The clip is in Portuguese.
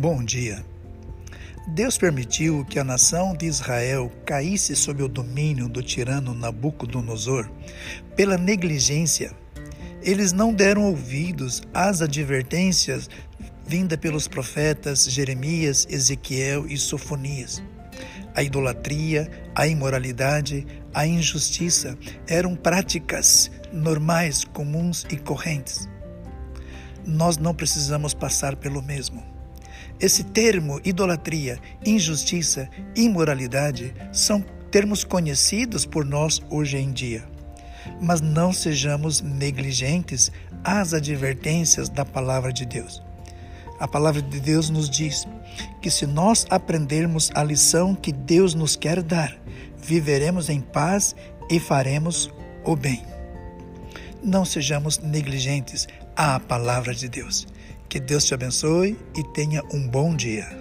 Bom dia. Deus permitiu que a nação de Israel caísse sob o domínio do tirano Nabucodonosor pela negligência. Eles não deram ouvidos às advertências vindas pelos profetas Jeremias, Ezequiel e Sofonias. A idolatria, a imoralidade, a injustiça eram práticas normais, comuns e correntes. Nós não precisamos passar pelo mesmo. Esse termo, idolatria, injustiça, imoralidade, são termos conhecidos por nós hoje em dia. Mas não sejamos negligentes às advertências da palavra de Deus. A palavra de Deus nos diz que se nós aprendermos a lição que Deus nos quer dar, viveremos em paz e faremos o bem. Não sejamos negligentes à palavra de Deus. Que Deus te abençoe e tenha um bom dia.